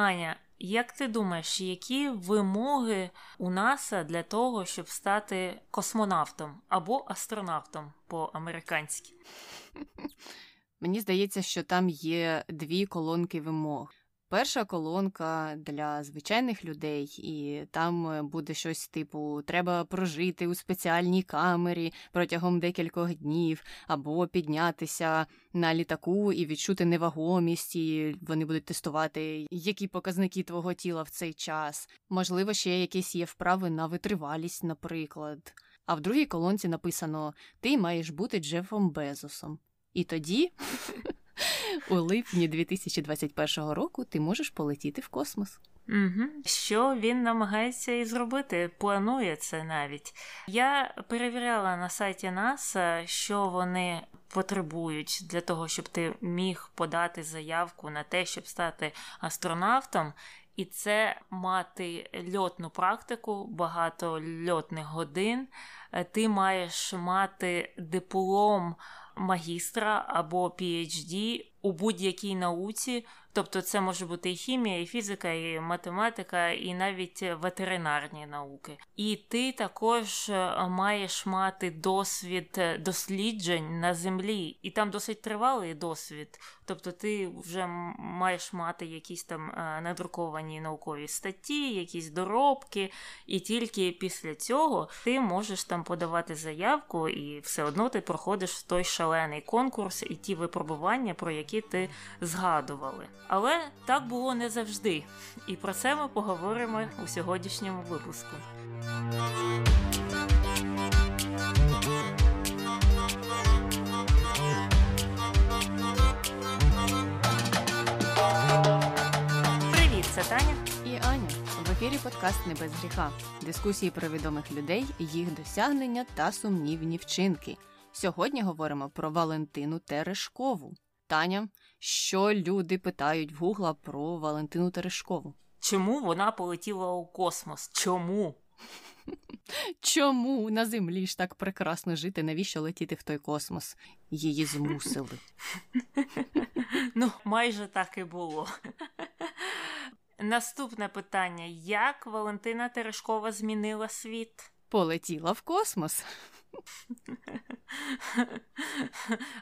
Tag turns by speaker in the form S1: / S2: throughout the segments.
S1: Аня, як ти думаєш, які вимоги у НАСА для того, щоб стати космонавтом або астронавтом по-американськи?
S2: Мені здається, що там є дві колонки вимог. Перша колонка для звичайних людей, і там е, буде щось типу: треба прожити у спеціальній камері протягом декількох днів, або піднятися на літаку і відчути невагомість, і вони будуть тестувати, які показники твого тіла в цей час. Можливо, ще якісь є вправи на витривалість, наприклад. А в другій колонці написано: Ти маєш бути Джефом Безосом. І тоді у липні 2021 року ти можеш полетіти в космос.
S1: Угу. Що він намагається і зробити? Планує це навіть. Я перевіряла на сайті НАСА, що вони потребують для того, щоб ти міг подати заявку на те, щоб стати астронавтом. І це мати льотну практику, багато льотних годин. Ти маєш мати диплом магістра або PhD у будь-якій науці, тобто це може бути і хімія, і фізика, і математика, і навіть ветеринарні науки. І ти також е, маєш мати досвід е, досліджень на землі, і там досить тривалий досвід. Тобто ти вже маєш мати якісь там е, надруковані наукові статті, якісь доробки, і тільки після цього ти можеш там подавати заявку, і все одно ти проходиш той шалений конкурс і ті випробування, про які ти згадували. Але так було не завжди, і про це ми поговоримо у сьогоднішньому випуску. Привіт, це Таня
S2: і Аня. В ефірі подкаст не без гріха. Дискусії про відомих людей, їх досягнення та сумнівні вчинки. Сьогодні говоримо про Валентину Терешкову. Таня, що люди питають в Гугла про Валентину Терешкову?
S1: Чому вона полетіла у космос? Чому?
S2: Чому на землі ж так прекрасно жити? Навіщо летіти в той космос? Її змусили.
S1: Ну, майже так і було. Наступне питання: як Валентина Терешкова змінила світ?
S2: Полетіла в космос.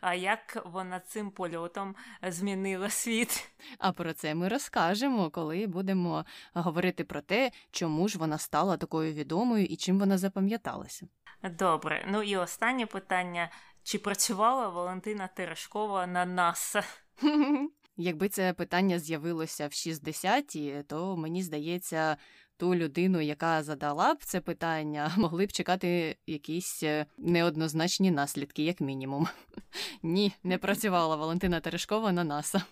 S1: А як вона цим польотом змінила світ?
S2: А про це ми розкажемо, коли будемо говорити про те, чому ж вона стала такою відомою і чим вона запам'яталася.
S1: Добре, ну і останнє питання: чи працювала Валентина Терешкова на НАСА?
S2: Якби це питання з'явилося в 60-ті, то мені здається, ту людину, яка задала б це питання, могли б чекати якісь е, неоднозначні наслідки, як мінімум. Ні, не працювала Валентина Терешкова на НАСА.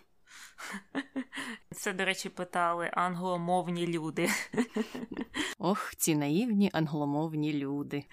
S1: Це, до речі, питали англомовні люди.
S2: Ох, ці наївні англомовні люди.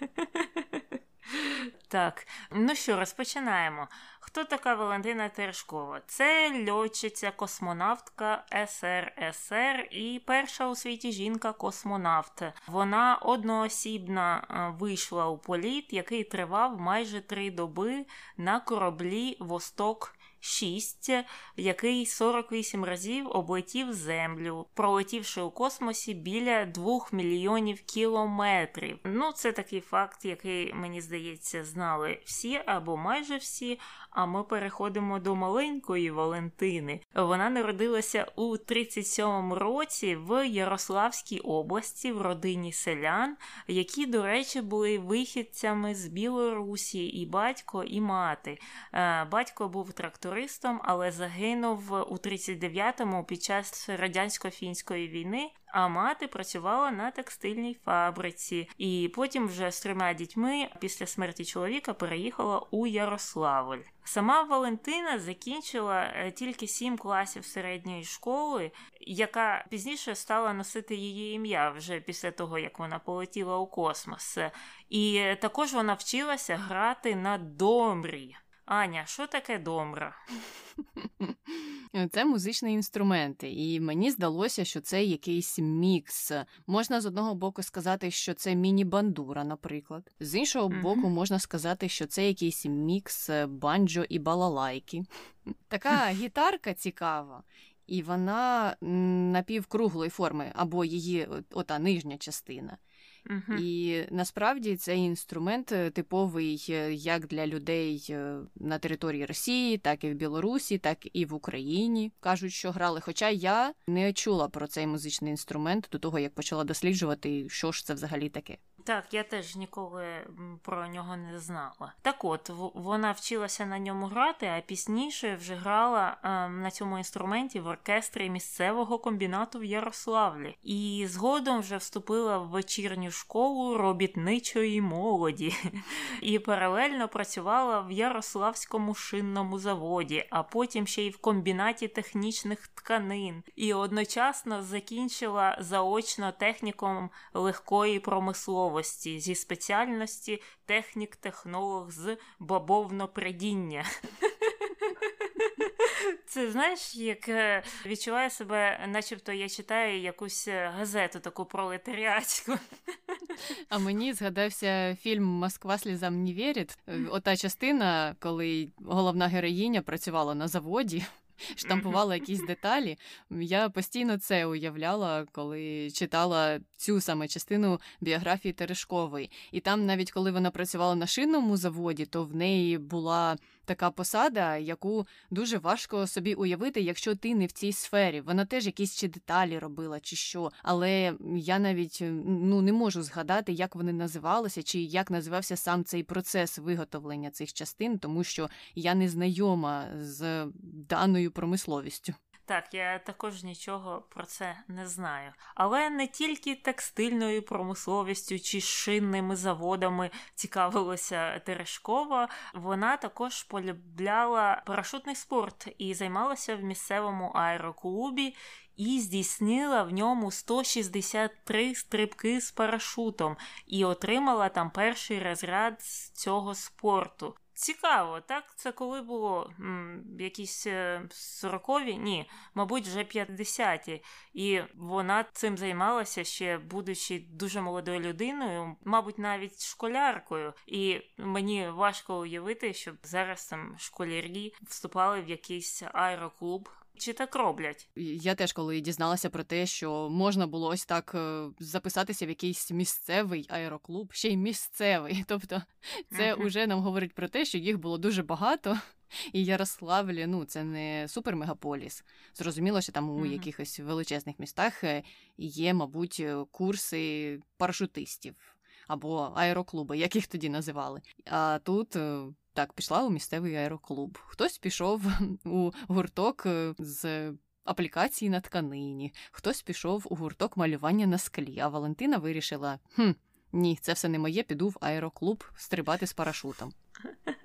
S1: Так, ну що, розпочинаємо. Хто така Валентина Терешкова? Це льотчиця, космонавтка СРСР і перша у світі жінка-космонавт. Вона одноосібно е, вийшла у політ, який тривав майже три доби на кораблі Восток. 6, який 48 разів облетів Землю, пролетівши у космосі біля 2 мільйонів кілометрів. Ну, це такий факт, який мені здається, знали всі або майже всі. А ми переходимо до маленької Валентини. Вона народилася у 37-му році в Ярославській області в родині селян, які, до речі, були вихідцями з Білорусі, і батько, і мати. Е, батько був трактористом, але загинув у 39-му під час радянсько-фінської війни. А мати працювала на текстильній фабриці, і потім вже з трьома дітьми після смерті чоловіка переїхала у Ярославль. Сама Валентина закінчила е, тільки сім класів середньої школи, яка пізніше стала носити її ім'я вже після того, як вона полетіла у космос. І також вона вчилася грати на домрі. Аня, що таке домра?
S2: Це музичні інструменти, і мені здалося, що це якийсь мікс. Можна з одного боку сказати, що це міні-бандура, наприклад. З іншого mm-hmm. боку, можна сказати, що це якийсь мікс банджо і балалайки. Така гітарка цікава. і вона напівкруглої форми, або її ота нижня частина.
S1: Угу.
S2: І насправді цей інструмент е, типовий е, як для людей е, на території Росії, так і в Білорусі, так і в Україні кажуть, що грали. Хоча я не чула про цей музичний інструмент до того, як почала досліджувати, що ж це взагалі таке.
S1: Так, я теж ніколи про нього не знала. Так от, вона вчилася на ньому грати, а пізніше вже грала е, на цьому інструменті в оркестрі місцевого комбінату в Ярославлі. І згодом вже вступила в вечірню школу робітничої молоді і паралельно працювала в Ярославському шинному заводі, а потім ще й в комбінаті технічних тканин. І одночасно закінчила заочно технікум легкої промисловості промисловості зі спеціальності технік-технолог з бабовнопредіння. Це знаєш, як е, відчуваю себе, начебто я читаю якусь е, газету таку пролетаріатську.
S2: А мені згадався фільм Москва слізам не вірить. Ота частина, коли головна героїня працювала на заводі штампувала якісь деталі. Я постійно це уявляла, коли читала цю саме частину біографії Терешкової. І там, навіть коли вона працювала на шинному заводі, то в неї була така посада, яку дуже важко собі уявити, якщо ти не в цій сфері. Вона теж якісь чи деталі робила, чи що. Але я навіть ну не можу згадати, як вони називалися, чи як називався сам цей процес виготовлення цих частин, тому що я не знайома з даною промисловістю.
S1: Так, я також нічого про це не знаю. Але не тільки текстильною промисловістю чи шинними заводами цікавилася Терешкова, вона також полюбляла парашутний спорт і займалася в місцевому аероклубі. І здійснила в ньому 163 стрибки з парашутом і отримала там перший розряд з цього спорту. Цікаво, так? Це коли було м, якісь 40-ві? Е, Ні, мабуть, вже 50-ті. І вона цим займалася ще, будучи дуже молодою людиною, мабуть, навіть школяркою. І мені важко уявити, щоб зараз там школярі вступали в якийсь аероклуб. Чи так роблять?
S2: Я теж коли дізналася про те, що можна було ось так е, записатися в якийсь місцевий аероклуб, ще й місцевий. Тобто, це uh-huh. вже нам говорить про те, що їх було дуже багато. І Ярославлі, ну це не супермегаполіс. Зрозуміло, що там у uh-huh. якихось величезних містах е, є, мабуть, е, курси парашутистів або аероклуби, як їх тоді називали. А тут так, пішла у місцевий аероклуб. Хтось пішов у гурток е, з аплікації на тканині, хтось пішов у гурток малювання на склі, а Валентина вирішила: хм, ні, це все не моє, піду в аероклуб стрибати з парашутом.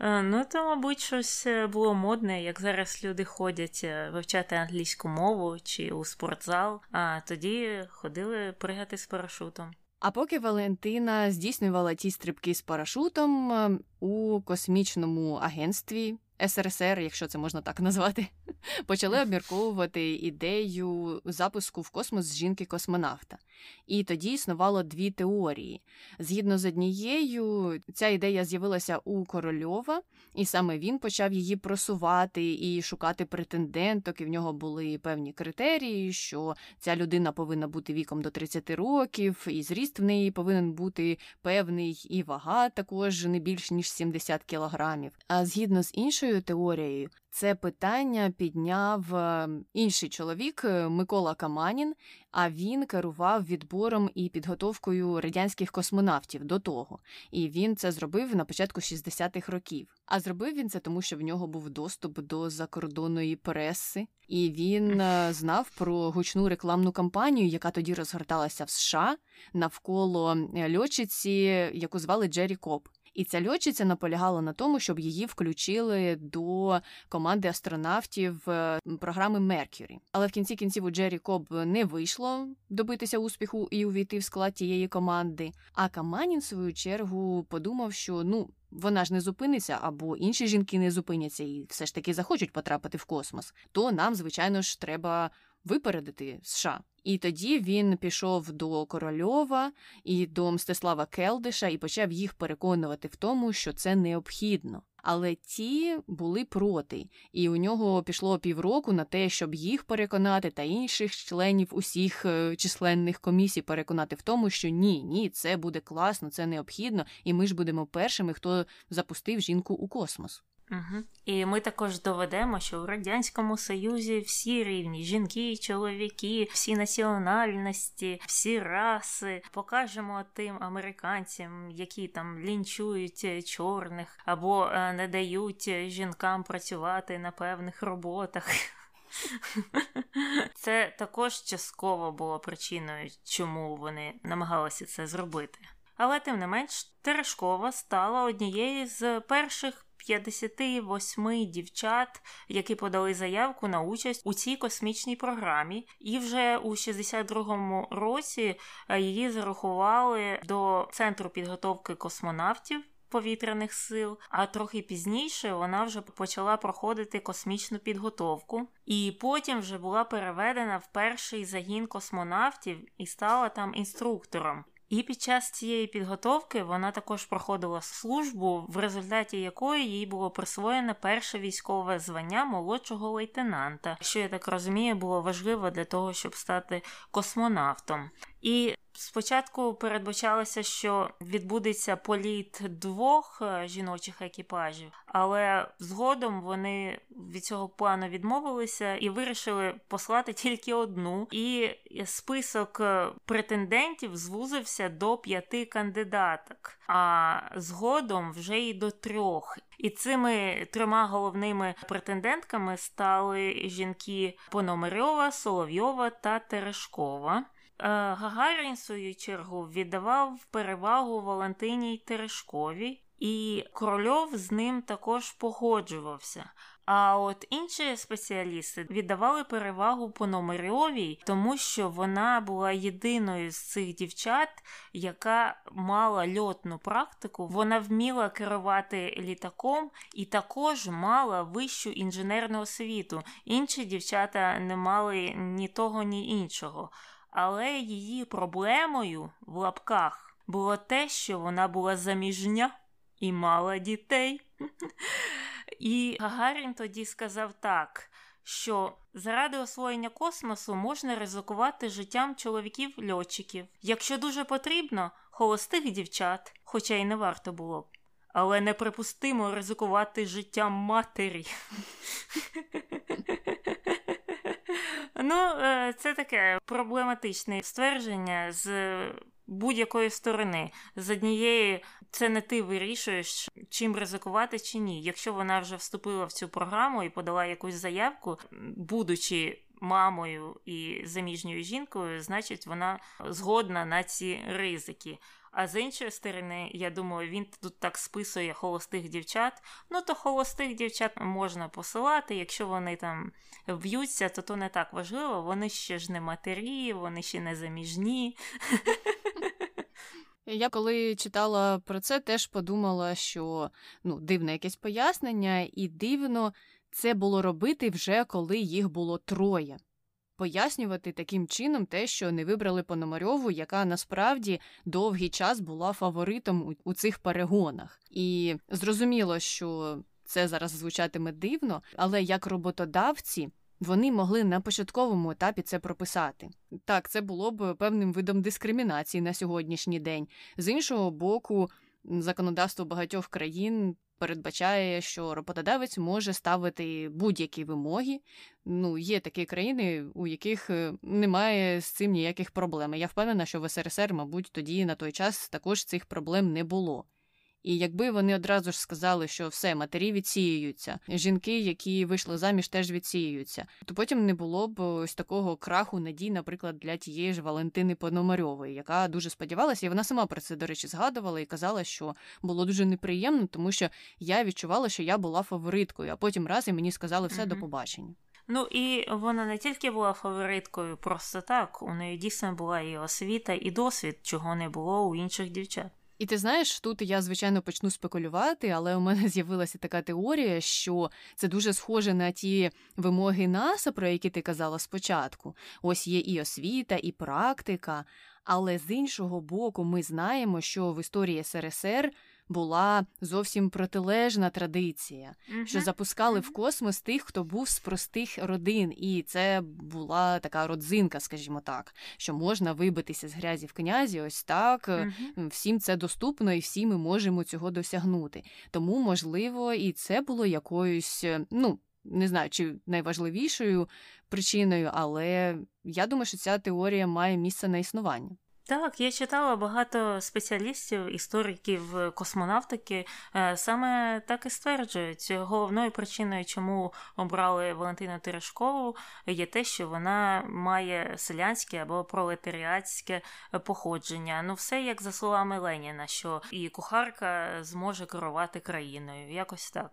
S1: Ну, то, мабуть, щось е, було модне, як зараз люди ходять е, вивчати англійську мову чи у спортзал, а тоді ходили пригати з парашутом.
S2: А поки Валентина здійснювала ті стрибки з парашутом ем, у космічному агентстві СРСР, якщо це можна так назвати, почали обмірковувати ідею запуску в космос жінки-космонавта. І тоді існувало дві теорії. Згідно з однією, ця ідея з'явилася у Корольова, і саме він почав її просувати і шукати претенденток, і в нього були певні критерії, що ця людина повинна бути віком до 30 років, і зріст в неї повинен бути певний, і вага також не більш ніж 70 кілограмів. А згідно з іншою теорією, це питання підняв е, інший чоловік е, Микола Каманін. А він керував відбором і підготовкою радянських космонавтів до того. І він це зробив на початку 60-х років. А зробив він це тому, що в нього був доступ до закордонної преси, і він е, знав про гучну рекламну кампанію, яка тоді розгорталася в США навколо льотчиці, яку звали Джері Коп. І ця льотчиця наполягала на тому, щоб її включили до команди астронавтів е, програми Меркюрі. Але в кінці кінців у Джері Коб не вийшло добитися успіху і увійти в склад тієї команди. А Каманін, в свою чергу, подумав, що ну. Вона ж не зупиниться, або інші жінки не зупиняться і все ж таки захочуть потрапити в космос. То нам, звичайно ж, треба випередити США. І тоді він пішов до Корольова і до Мстислава Келдиша і почав їх переконувати в тому, що це необхідно. Але ті були проти, і у нього пішло півроку на те, щоб їх переконати та інших членів усіх е, численних комісій переконати в тому, що ні, ні, це буде класно, це необхідно, і ми ж будемо першими, хто запустив жінку у космос.
S1: Угу. І ми також доведемо, що у радянському союзі всі рівні жінки, чоловіки, всі національності, всі раси покажемо тим американцям, які там лінчують чорних або е, не дають жінкам працювати на певних роботах. Це також частково було причиною, чому вони намагалися це зробити. Але тим не менш, Терешкова стала однією з перших 58 дівчат, які подали заявку на участь у цій космічній програмі, і вже у 62-му році е, її зарахували до центру підготовки космонавтів. Повітряних сил, а трохи пізніше вона вже почала проходити космічну підготовку, і потім вже була переведена в перший загін космонавтів і стала там інструктором. І під час цієї підготовки вона також проходила службу, в результаті якої їй було присвоєне перше військове звання молодшого лейтенанта, що я так розумію, було важливо для того, щоб стати космонавтом. І Спочатку передбачалося, що відбудеться політ двох е, жіночих екіпажів, але згодом вони від цього плану відмовилися і вирішили послати тільки одну. І список е, претендентів звузився до п'яти кандидаток, а згодом вже й до трьох. І цими трьома головними претендентками стали жінки Пономарьова, Соловйова та Терешкова. Е, Гагарін, в свою чергу, віддавав перевагу Валентиній Терешковій, і Корольов з ним також погоджувався. А от інші спеціалісти віддавали перевагу Пономарьовій, тому що вона була єдиною з цих дівчат, яка мала льотну практику, вона вміла керувати літаком і також мала вищу інженерну освіту. Інші дівчата не мали ні того, ні іншого але її проблемою в лапках було те, що вона була заміжня і мала дітей. І Гагарін тоді сказав так. Що заради освоєння космосу можна ризикувати життям чоловіків-льотчиків, якщо дуже потрібно, холостих дівчат, хоча й не варто було б, але неприпустимо ризикувати життям матері. Ну, е, це таке проблематичне ствердження з будь-якої сторони. З однієї, це не ти вирішуєш, чим ризикувати чи ні. Якщо вона вже вступила в цю програму і подала якусь заявку, будучи. Мамою і заміжньою жінкою, значить, вона згодна на ці ризики. А з іншої сторони, я думаю, він тут так списує холостих дівчат. Ну, то холостих дівчат можна посилати, якщо вони там б'ються, то то не так важливо. Вони ще ж не матері, вони ще не заміжні.
S2: Я коли читала про це, теж подумала, що ну, дивне якесь пояснення, і дивно це було робити вже коли їх було троє пояснювати таким чином те, що не вибрали Пономарьову, яка насправді довгий час була фаворитом у, цих перегонах. І зрозуміло, що це зараз звучатиме дивно, але як роботодавці. Вони могли на початковому етапі це прописати. Так, це було б певним видом дискримінації на сьогоднішній день. З іншого боку, законодавство багатьох країн передбачає, що роботодавець може ставити будь-які вимоги. Ну, є такі країни, у яких е, немає з цим ніяких проблем. Я впевнена, що в СРСР, мабуть, тоді на той час також цих проблем не було. І якби вони одразу ж сказали, що все, матері відсіюються, жінки, які вийшли заміж, теж відсіюються, то потім не було б ось такого краху надій, наприклад, для тієї ж Валентини Пономарьової, яка дуже сподівалася, і вона сама про це, до речі, згадувала і казала, що було дуже неприємно, тому що я відчувала, що я була фавориткою, а потім раз і мені сказали все mm до побачення.
S1: Ну і вона не тільки була фавориткою просто так, у неї дійсно була і освіта, і досвід, чого не було у інших дівчат.
S2: І ти знаєш, тут я звичайно почну спекулювати, але у мене з'явилася така теорія, що це дуже схоже на ті вимоги НАСА, про які ти казала спочатку. Ось є і освіта, і практика. Але з іншого боку, ми знаємо, що в історії СРСР була зовсім протилежна традиція, mm-hmm. що запускали в космос тих, хто був з простих родин, і це була така родзинка, скажімо так, що можна вибитися з грязі в князі, ось так. Mm-hmm. Всім це доступно, і всі ми можемо цього досягнути. Тому, можливо, і це було якоюсь, е, ну. Не знаю, чи найважливішою причиною, але я думаю, що ця теорія має місце на існування.
S1: Так, я читала багато спеціалістів, істориків космонавтики, е, саме так і стверджують. Головною причиною, чому обрали Валентину Терешкову, є те, що вона має селянське або пролетаріатське походження. Ну, все як за словами Леніна, що і кухарка зможе керувати країною. Якось так.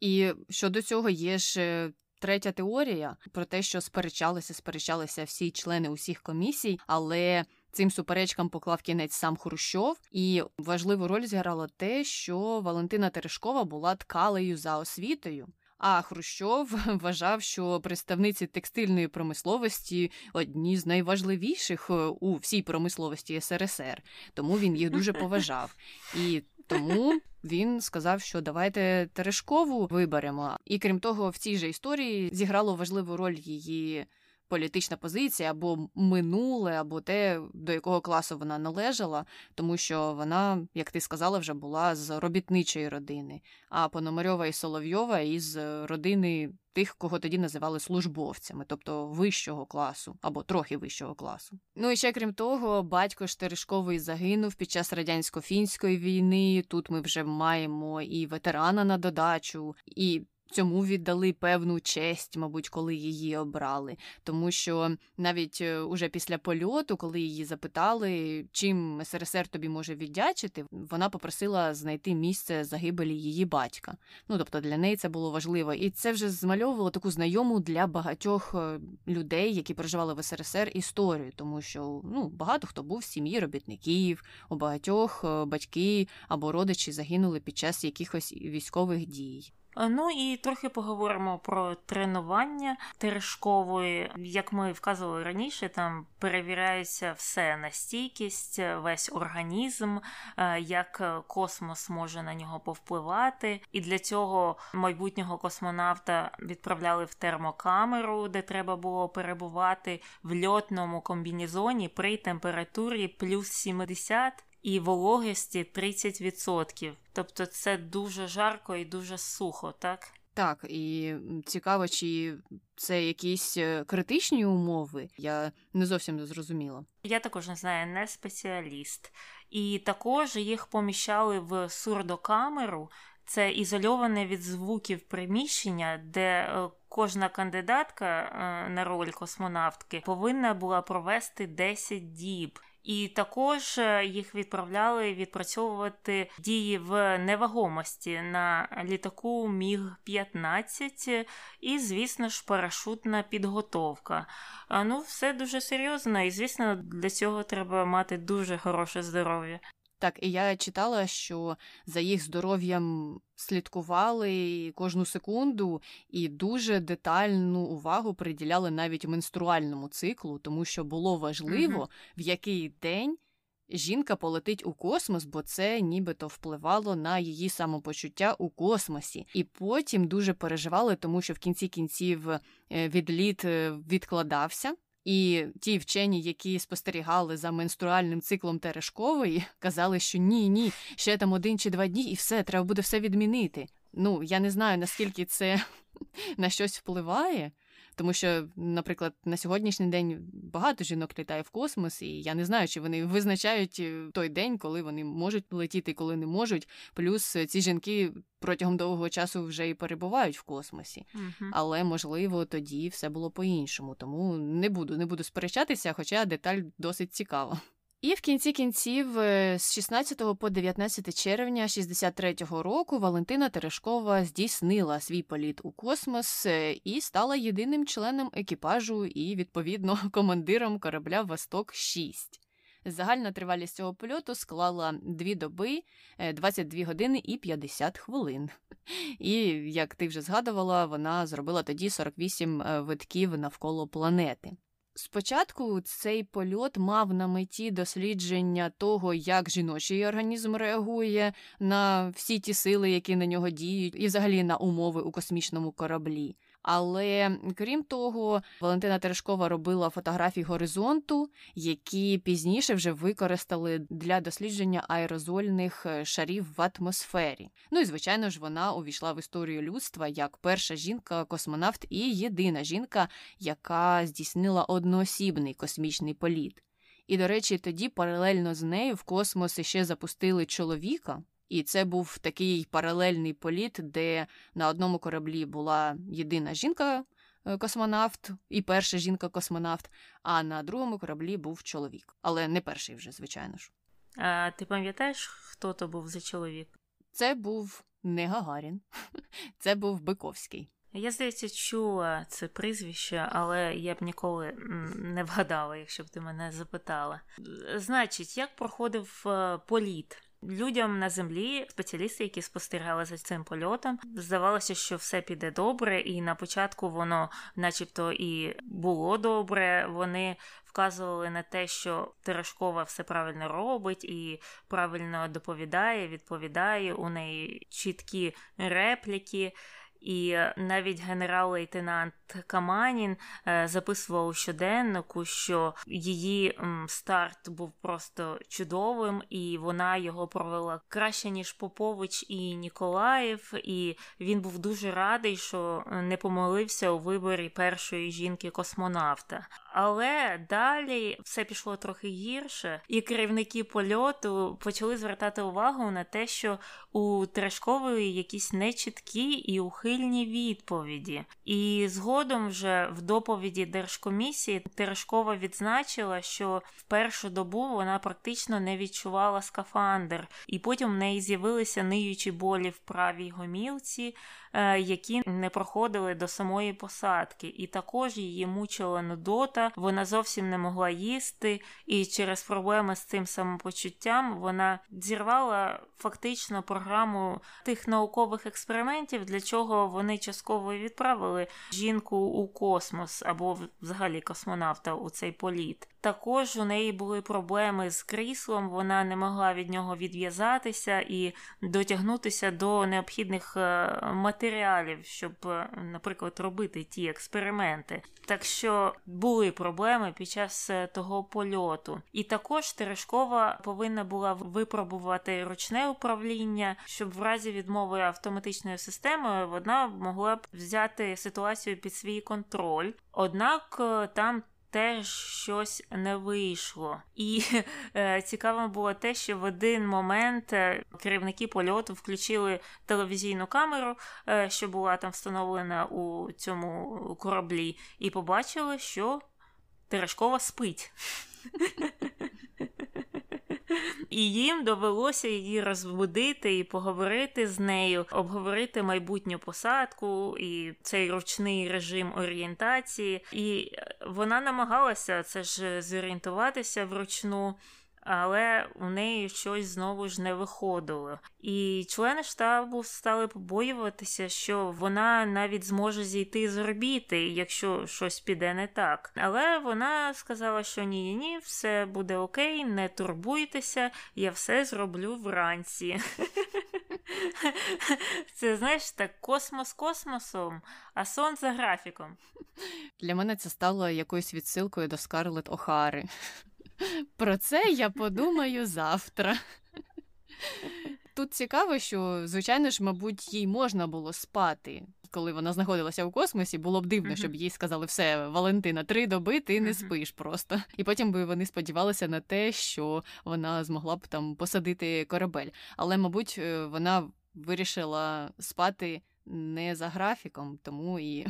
S2: І щодо цього є ж. Е, третя теорія про те, що сперечалися, сперечалися всі члени усіх комісій, але Цим суперечкам поклав кінець сам Хрущов, і важливу роль зіграло те, що Валентина Терешкова була ткалею за освітою. А Хрущов вважав, що представниці текстильної промисловості одні з найважливіших е, у всій промисловості СРСР, тому він їх дуже поважав. І тому він сказав, що давайте Терешкову виберемо. І крім того, в цій же історії зіграло важливу роль її політична позиція або минуле, або те, до якого класу вона належала, тому що вона, як ти сказала, вже була з робітничої родини, а Пономарьова і Соловйова із родини тих, кого тоді називали службовцями, тобто вищого класу або трохи вищого класу. Ну і ще крім того, батько Штеришковий загинув під час радянсько-фінської війни. Тут ми вже маємо і ветерана на додачу, і Цьому віддали певну честь, мабуть, коли її обрали. Тому що навіть е, уже після польоту, коли її запитали, чим СРСР тобі може віддячити, вона попросила знайти місце загибелі її батька. Ну тобто для неї це було важливо, і це вже змальовувало таку знайому для багатьох е, людей, які проживали в СРСР історію, тому що ну багато хто був в сім'ї робітників, у багатьох е, батьки або родичі загинули під час якихось військових дій.
S1: Ну і трохи поговоримо про тренування терешкової. Як ми вказували раніше, там перевіряється все на стійкість, весь організм, е, як космос може на нього повпливати. І для цього майбутнього космонавта відправляли в термокамеру, де треба було перебувати в льотному комбінезоні при температурі плюс 70 і вологості 30%. Тобто це дуже жарко і дуже сухо, так?
S2: Так, і цікаво, чи це якісь е, критичні умови. Я не зовсім не зрозуміла.
S1: Я також не знаю, не спеціаліст. І також їх поміщали в сурдокамеру. Це ізольоване від звуків приміщення, де е, кожна кандидатка е, на роль космонавтки повинна була провести 10 діб. І також е, їх відправляли відпрацьовувати дії в невагомості на літаку Міг 15 і, звісно ж, парашутна підготовка. Ну, все дуже серйозно, і звісно, для цього треба мати дуже хороше здоров'я.
S2: Так, і я читала, що за їх здоров'ям слідкували кожну секунду і дуже детальну увагу приділяли навіть менструальному циклу, тому що було важливо, mm в який день жінка полетить у космос, бо це нібито впливало на її самопочуття у космосі. І потім дуже переживали, тому що в кінці кінців е, відліт е, відкладався. І ті вчені, які спостерігали за менструальним циклом Терешкової, казали, що ні, ні, ще там один чи два дні, і все, треба буде все відмінити. Ну, я не знаю, наскільки це на щось впливає. Тому що, наприклад, на сьогоднішній день багато жінок літає в космос, і я не знаю, чи вони визначають е, той день, коли вони можуть летіти, коли не можуть. Плюс е, ці жінки протягом довгого часу вже і перебувають в космосі. uh Але можливо тоді все було по-іншому. Тому не буду, не буду сперечатися, хоча деталь досить цікава. І в кінці кінців, е, з 16 по 19 червня 63-го року Валентина Терешкова здійснила свій політ у космос е, і стала єдиним членом екіпажу і, відповідно, командиром корабля Восток 6 Загальна тривалість цього польоту склала 2 доби, 22 години і 50 хвилин. І, як ти вже згадувала, вона зробила тоді 48 витків навколо планети. Спочатку цей польот мав на меті дослідження того, як жіночий організм реагує на всі ті сили, які на нього діють, і взагалі на умови у космічному кораблі. Але крім того, Валентина Терешкова робила фотографії горизонту, які пізніше вже використали для дослідження аерозольних е, шарів в атмосфері. Ну і звичайно ж, вона увійшла в історію людства як перша жінка-космонавт і єдина жінка, яка здійснила одноосібний космічний політ. І, до речі, тоді паралельно з нею в космос ще запустили чоловіка. І це був такий паралельний політ, де на одному кораблі була єдина жінка-космонавт е, і перша жінка-космонавт, а на другому кораблі був чоловік. Але не перший вже, звичайно ж.
S1: А ти пам'ятаєш, хто то був за чоловік?
S2: Це був не Гагарін, це був Биковський.
S1: Я, здається, чула це прізвище, але я б ніколи не вгадала, якщо б ти мене запитала. Значить, як проходив е, політ? Людям на землі, спеціалісти, які спостерігали за цим польотом, здавалося, що все піде добре, і на початку воно, начебто, і було добре. Вони вказували на те, що Терешкова все правильно робить і правильно доповідає, відповідає. У неї чіткі репліки. І навіть генерал-лейтенант Каманін е, записував щоденнику, що її старт був просто чудовим, і вона його провела краще ніж Попович і Ніколаєв. І він був дуже радий, що не помилився у виборі першої жінки-космонавта. Але далі все пішло трохи гірше, і керівники польоту почали звертати увагу на те, що у Терешкової якісь нечіткі і ухильні відповіді. І згодом, вже в доповіді Держкомісії, Терешкова відзначила, що в першу добу вона практично не відчувала скафандр, і потім в неї з'явилися ниючі болі в правій гомілці. Е, які не проходили до самої посадки, і також її мучила нудота, вона зовсім не могла їсти, і через проблеми з цим самопочуттям вона зірвала фактично програму тих наукових експериментів, для чого вони частково відправили жінку у космос або взагалі космонавта у цей політ. Також у неї були проблеми з кріслом, вона не могла від нього відв'язатися і дотягнутися до необхідних е, матеріалів, щоб, е, наприклад, робити ті експерименти. Так що були проблеми під час е, того польоту. І також Терешкова повинна була випробувати ручне управління, щоб в разі відмови автоматичною системою вона могла б взяти ситуацію під свій контроль. Однак там теж щось не вийшло. І е, цікаво було те, що в один момент е, керівники польоту включили телевізійну камеру, е, що була там встановлена у цьому кораблі, і побачили, що Терешкова спить. І їм довелося її розбудити і поговорити з нею, обговорити майбутню посадку і цей ручний режим орієнтації. І вона намагалася це ж зорієнтуватися вручну але у неї щось знову ж не виходило. І члени штабу стали побоюватися, що вона навіть зможе зійти з орбіти, якщо щось піде не так. Але вона сказала, що ні, ні, все буде окей, не турбуйтеся, я все зроблю вранці. Це знаєш так, космос космосом, а сон за графіком.
S2: Для мене це стало якоюсь відсилкою до Скарлет Охари. Про це я подумаю завтра. Тут цікаво, що, звичайно ж, мабуть, їй можна було спати, коли вона знаходилася у космосі. Було б дивно, щоб їй сказали, все, Валентина, три доби ти не спиш просто. І потім би вони сподівалися на те, що вона змогла б там посадити корабель. Але, мабуть, е, вона вирішила спати не за графіком, тому і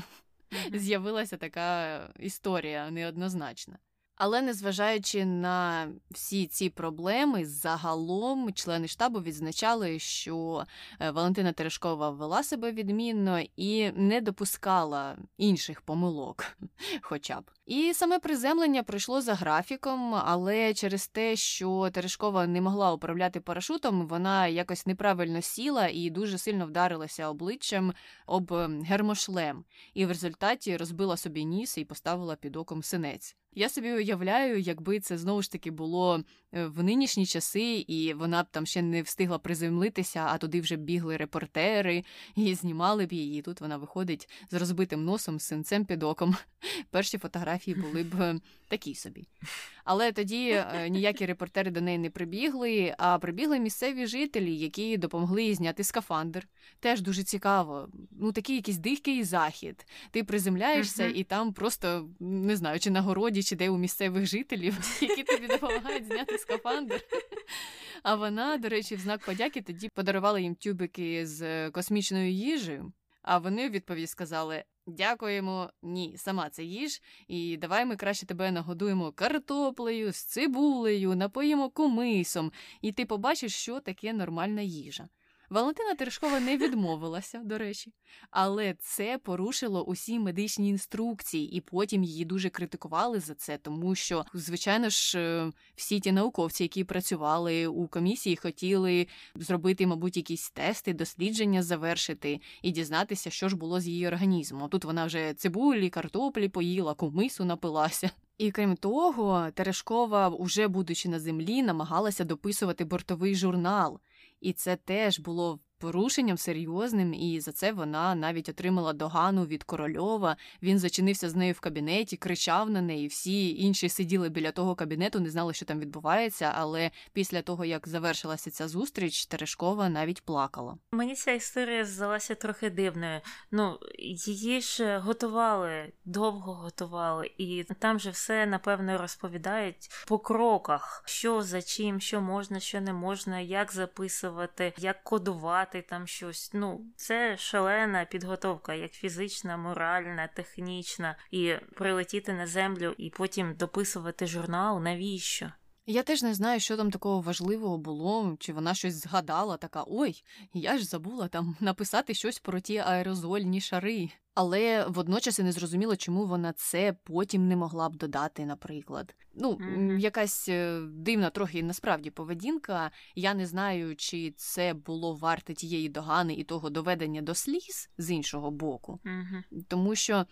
S2: з'явилася така історія неоднозначна. Але незважаючи на всі ці проблеми, загалом члени штабу відзначали, що е, Валентина Терешкова вела себе відмінно і не допускала інших помилок, хоча б. І саме приземлення пройшло за графіком, але через те, що Терешкова не могла управляти парашутом, вона якось неправильно сіла і дуже сильно вдарилася обличчям об ем, гермошлем, і в результаті розбила собі ніс і поставила під оком синець. Я собі уявляю, якби це знову ж таки було е, в нинішні часи, і вона б там ще не встигла приземлитися, а туди вже бігли репортери і знімали б її. І Тут вона виходить з розбитим носом, з синцем під оком. Перші фотографії були б е, такі собі. Але тоді е, ніякі репортери до неї не прибігли, а прибігли місцеві жителі, які допомогли їй зняти скафандр. Теж дуже цікаво. Ну, такий якийсь дикий захід. Ти приземляєшся, і там просто не знаю, чи на городі, чи де у місцевих жителів, які тобі допомагають зняти скафандр. А вона, до речі, в знак подяки тоді подарувала їм тюбики з космічною їжею. А вони в відповідь сказали: Дякуємо, ні, сама це їж, і давай ми краще тебе нагодуємо картоплею, з цибулею, напоїмо кумисом, і ти побачиш, що таке нормальна їжа. Валентина Терешкова не відмовилася, до речі, але це порушило усі медичні інструкції, і потім її дуже критикували за це, тому що, звичайно ж, е, всі ті науковці, які працювали у комісії, хотіли зробити, мабуть, якісь тести, дослідження завершити і дізнатися, що ж було з її організмом. Тут вона вже цибулі, картоплі поїла, кумису напилася. І крім того, Терешкова, уже будучи на землі, намагалася дописувати бортовий журнал, і це теж було порушенням серйозним, і за це вона навіть отримала догану від корольова. Він зачинився з нею в кабінеті, кричав на неї. Всі інші сиділи біля того кабінету, не знали, що там відбувається. Але після того, як завершилася ця зустріч, Терешкова навіть плакала.
S1: Мені ця історія здалася трохи дивною. Ну її ж готували, довго готували, і там же все напевно розповідають по кроках, що за чим, що можна, що не можна, як записувати, як кодувати писати там щось. Ну, це шалена підготовка, як фізична, моральна, технічна, і прилетіти на землю і потім дописувати журнал. Навіщо?
S2: Я теж не знаю, що там такого важливого було, чи вона щось згадала, така ой, я ж забула там написати щось про ті аерозольні шари. Але водночас і не зрозуміло, чому вона це потім не могла б додати, наприклад. Ну, mm-hmm. якась е, дивна трохи насправді поведінка. Я не знаю, чи це було варте тієї догани і того доведення до сліз з іншого боку, mm-hmm. тому що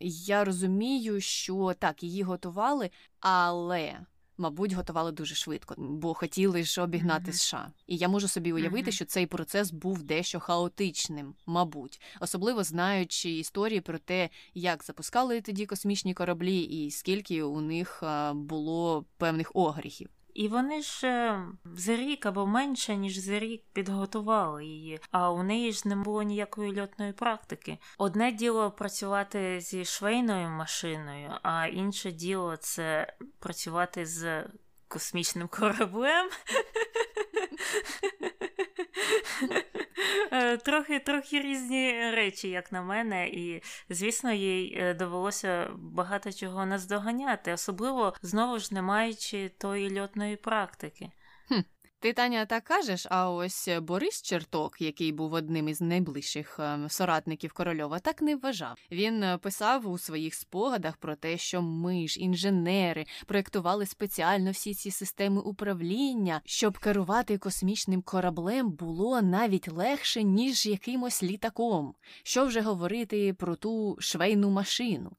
S2: я розумію, що так, її готували, але мабуть, готували дуже швидко, бо хотіли ж обігнати mm-hmm. США. І я можу собі уявити, mm-hmm. що цей процес був дещо хаотичним, мабуть, особливо знаючи історії про те, як запускали тоді космічні кораблі, і скільки у них було певних огріхів.
S1: І вони ж за рік або менше, ніж за рік підготували її, а у неї ж не було ніякої льотної практики. Одне діло працювати зі швейною машиною, а інше діло це працювати з космічним кораблем. Е, трохи трохи різні речі, як на мене, і звісно, їй е, довелося багато чого наздоганяти, особливо знову ж не маючи тої льотної практики.
S2: Ти, Таня, так кажеш, а ось Борис Черток, який був одним із найближчих ем, соратників корольова, так не вважав. Він е, писав у своїх спогадах про те, що ми ж, інженери, проєктували спеціально всі ці системи управління, щоб керувати космічним кораблем було навіть легше, ніж якимось літаком. Що вже говорити про ту швейну машину.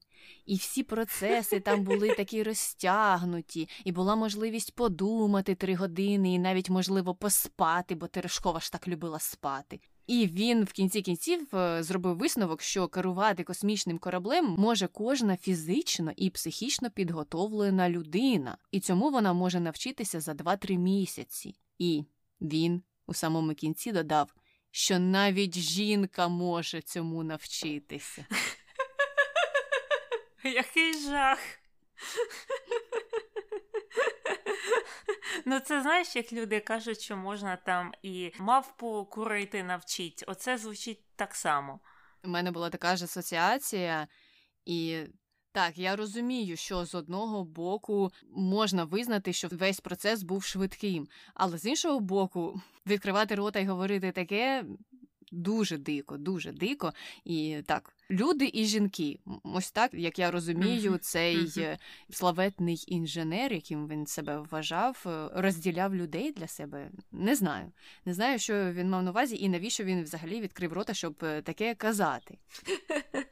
S2: І всі процеси там були такі розтягнуті, і була можливість подумати три години, і навіть, можливо, поспати, бо Терешкова ж так любила спати. І він в кінці кінців е, зробив висновок, що керувати космічним кораблем може кожна фізично і психічно підготовлена людина, і цьому вона може навчитися за 2-3 місяці. І він у самому кінці додав, що навіть жінка може цьому навчитися.
S1: Який жах. Ну, це знаєш, як люди кажуть, що можна там і мавпу курити навчить. Оце звучить так само.
S2: У мене була така ж асоціація, і Так, я розумію, що з одного боку можна визнати, що весь процес був швидким, але з іншого боку, відкривати рота і говорити таке дуже дико, дуже дико. І так, люди і жінки. Ось так, як я розумію, цей е, славетний інженер, яким він себе вважав, е, розділяв людей для себе. Не знаю. Не знаю, що він мав на увазі, і навіщо він взагалі відкрив рота, щоб е, таке казати.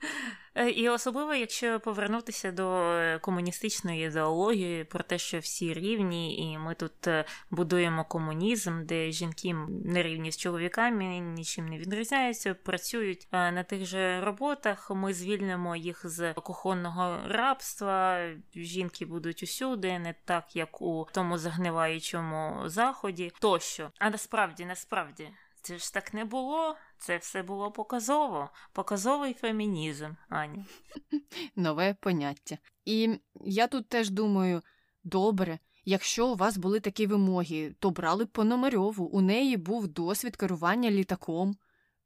S1: І особливо, якщо повернутися до комуністичної ідеології про те, що всі рівні, і ми тут будуємо комунізм, де жінки не рівні з чоловіками, нічим не відрізняються, працюють на тих же роботах. Ми звільнимо їх з кухонного рабства. Жінки будуть усюди, не так як у тому загниваючому заході, тощо. А насправді, насправді. Це ж так не було. Це все було показово, показовий фемінізм, Аня.
S2: Нове поняття. І я тут теж думаю: добре, якщо у вас були такі вимоги, то брали б Пономарьову, у неї був досвід керування літаком.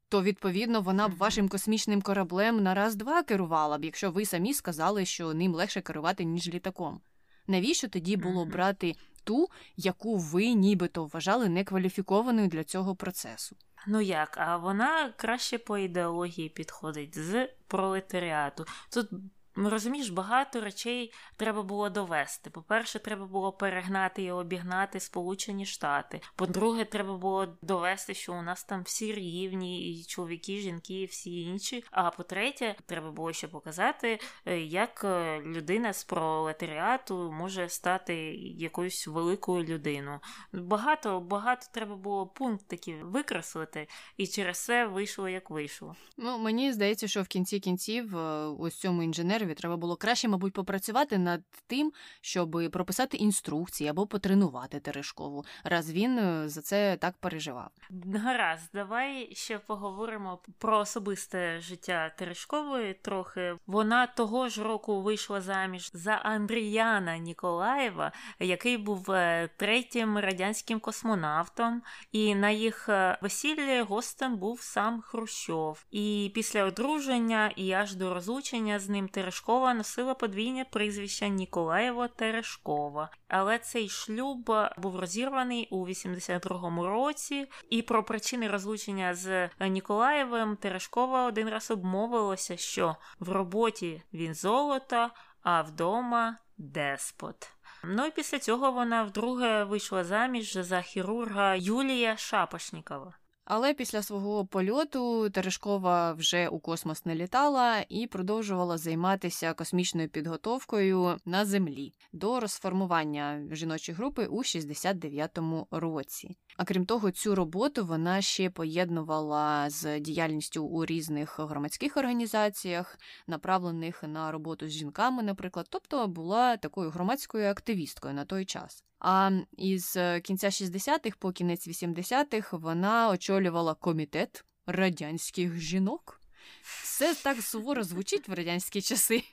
S2: То, відповідно, вона б вашим космічним кораблем на раз-два керувала б, якщо ви самі сказали, що ним легше керувати, ніж літаком. Навіщо тоді було брати ту, яку ви нібито вважали некваліфікованою для цього процесу?
S1: Ну як, а вона краще по ідеології підходить з пролетаріату. Тут Розумієш, багато речей треба було довести. По-перше, треба було перегнати і обігнати Сполучені Штати. По-друге, треба було довести, що у нас там всі рівні, і чоловіки, і жінки, і всі інші. А по-третє, треба було ще показати, е, як е, людина з пролетаріату може стати якоюсь великою людиною. Багато багато треба було пунктиків викреслити, і через це вийшло як вийшло.
S2: Ну мені здається, що в кінці кінців е, ось цьому інженеру перерві треба було краще, мабуть, попрацювати над тим, щоб прописати інструкції або потренувати Терешкову, раз він е, за це так переживав.
S1: Гаразд, давай ще поговоримо про особисте життя Терешкової. Трохи вона того ж року вийшла заміж за Андріяна Ніколаєва, який був е, третім радянським космонавтом, і на їх е, весіллі гостем був сам Хрущов. І після одруження і аж до розлучення з ним Терешкова Терешкова носила подвійне прізвище Ніколаєва Терешкова, але цей шлюб був розірваний у 82-му році, і про причини розлучення з Ніколаєвим Терешкова один раз обмовилася, що в роботі він золото, а вдома деспот. Ну і після цього вона вдруге вийшла заміж за хірурга Юлія Шапошнікова.
S2: Але після свого польоту Терешкова вже у космос не літала і продовжувала займатися космічною підготовкою на землі до розформування жіночої групи у 69-му році. А крім того, цю роботу вона ще поєднувала з діяльністю у різних громадських організаціях, направлених на роботу з жінками, наприклад, тобто була такою громадською активісткою на той час. А із кінця 60-х по кінець 80-х вона очолювала комітет радянських жінок. Все так суворо звучить в радянські часи.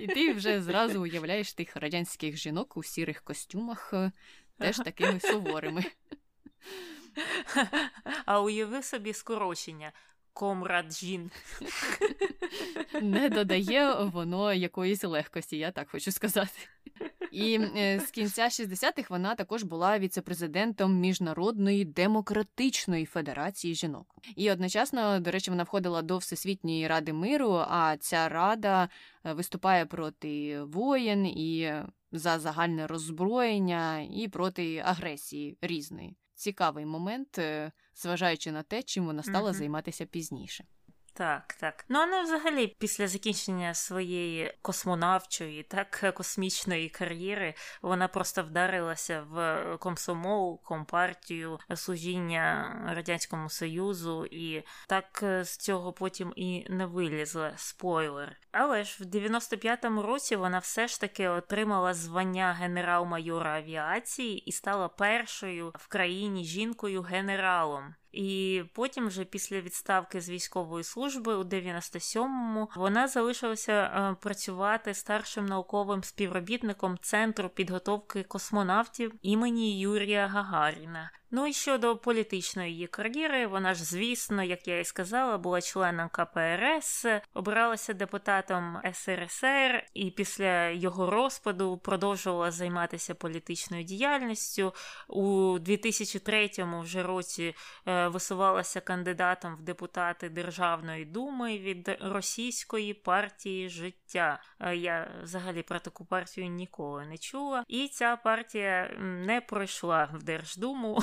S2: І ти вже зразу уявляєш тих радянських жінок у сірих костюмах, теж такими суворими.
S1: А уяви собі скорочення. Комраджін.
S2: Не додає воно якоїсь легкості, я так хочу сказати. І е, з кінця 60-х вона також була віцепрезидентом Міжнародної демократичної федерації жінок. І одночасно, до речі, вона входила до Всесвітньої ради миру. А ця рада е, виступає проти воєн і за загальне роззброєння і проти агресії різної. Цікавий момент, е, зважаючи на те, чим вона стала mm-hmm. займатися пізніше.
S1: Так, так. Ну вона взагалі після закінчення своєї космонавчої, так космічної кар'єри, вона просто вдарилася в комсомол, компартію, служіння радянському союзу, і так з цього потім і не вилізла спойлер. Але ж в 95-му році вона все ж таки отримала звання генерал-майора авіації і стала першою в країні жінкою генералом. І потім, вже після відставки з військової служби у 97-му, вона залишилася е, працювати старшим науковим співробітником центру підготовки космонавтів імені Юрія Гагаріна. Ну і щодо політичної її кар'єри, вона ж, звісно, як я і сказала, була членом КПРС, обиралася депутатом СРСР і після його розпаду продовжувала займатися політичною діяльністю. У 2003 вже році е, висувалася кандидатом в депутати Державної думи від російської партії життя. Е, я взагалі про таку партію ніколи не чула, і ця партія не пройшла в Держдуму.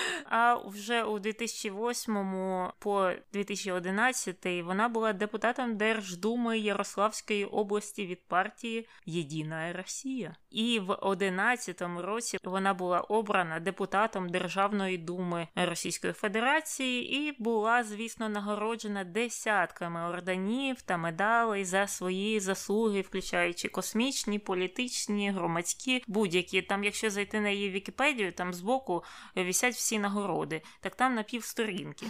S1: А вже у 2008 по 2011 вона була депутатом Держдуми Ярославської області від партії Єдина Росія. І в 2011 році вона була обрана депутатом Державної думи Російської Федерації і була, звісно, нагороджена десятками орденів та медалей за свої заслуги, включаючи космічні, політичні, громадські, будь-які. Там, якщо зайти на її Вікіпедію, там збоку вісять всі нагороди, так там на півсторінки.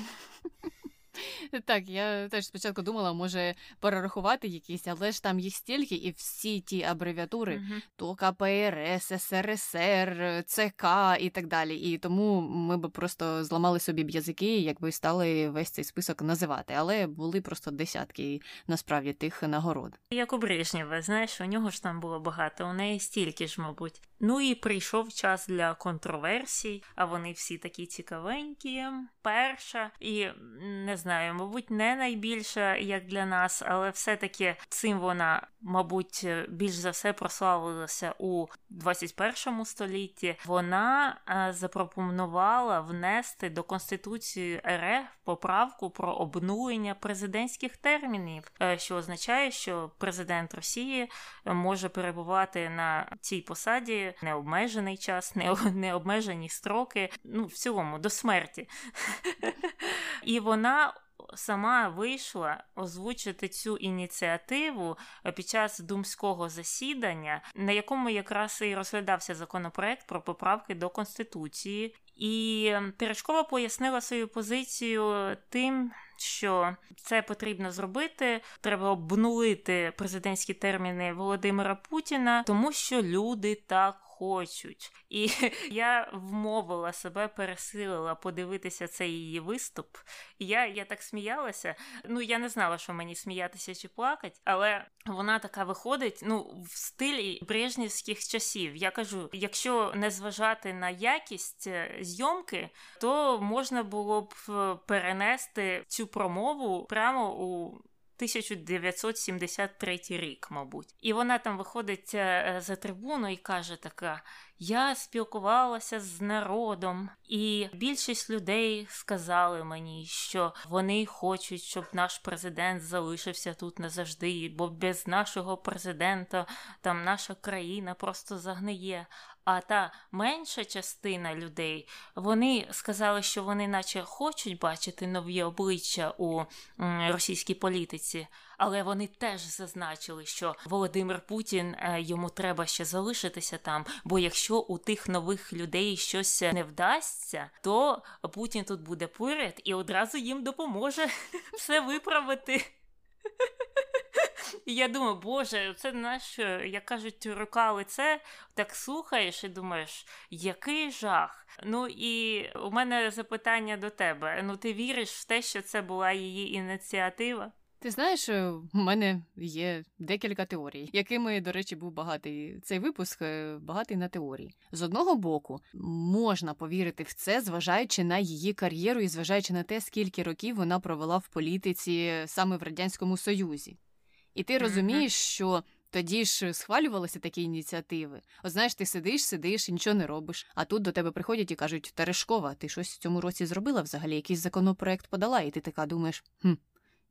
S2: Так, я теж спочатку думала, може перерахувати якісь, але ж там їх стільки, і всі ті абревіатури, uh то КПРС, СРСР, ЦК і так далі. І тому ми б просто зламали собі б язики, якби стали весь цей список називати. Але були просто десятки насправді тих нагород.
S1: Як у Брежнєва, знаєш, у нього ж там було багато, у неї стільки ж, мабуть. Ну і прийшов час для контроверсій, а вони всі такі цікавенькі. Перша і не знаю, мабуть, не найбільша, як для нас, але все-таки цим вона, мабуть, більш за все прославилася у 21 столітті. Вона е, запропонувала внести до Конституції РФ поправку про обнулення президентських термінів, е, що означає, що президент Росії може перебувати на цій посаді необмежений час, необмежені строки, ну в цілому до смерті. І вона. Сама вийшла озвучити цю ініціативу під час думського засідання, на якому якраз і розглядався законопроект про поправки до конституції, і Терешкова пояснила свою позицію тим, що це потрібно зробити. Треба обнулити президентські терміни Володимира Путіна, тому що люди так хочуть. І я вмовила себе, пересилила подивитися цей її виступ. Я я так сміялася. Ну, я не знала, що мені сміятися чи плакати, але вона така виходить ну, в стилі брежнівських часів. Я кажу: якщо не зважати на якість е, зйомки, то можна було б е, перенести цю промову прямо у. 1973 рік, мабуть, і вона там виходить е, за трибуну і каже така: я спілкувалася з народом, і більшість людей сказали мені, що вони хочуть, щоб наш президент залишився тут назавжди, бо без нашого президента там наша країна просто загниє. А та менша частина людей вони сказали, що вони, наче, хочуть бачити нові обличчя у російській політиці, але вони теж зазначили, що Володимир Путін е, йому треба ще залишитися там. Бо якщо у тих нових людей щось не вдасться, то Путін тут буде поряд і одразу їм допоможе все виправити. І я думаю, боже, це наш, як кажуть, рука лице, так слухаєш і думаєш, який жах. Ну і у мене запитання до тебе: ну ти віриш в те, що це була її ініціатива?
S2: Ти знаєш, е, у мене є декілька теорій, якими, до речі, був багатий цей випуск, е, багатий на теорії. З одного боку, можна повірити в це, зважаючи на її кар'єру і зважаючи на те, скільки років вона провела в політиці саме в радянському союзі. І ти розумієш, що тоді ж схвалювалися такі ініціативи. От знаєш, ти сидиш, сидиш і нічого не робиш. А тут до тебе приходять і кажуть: Терешкова, ти щось в цьому році зробила взагалі? Якийсь законопроект подала, і ти така думаєш, хм.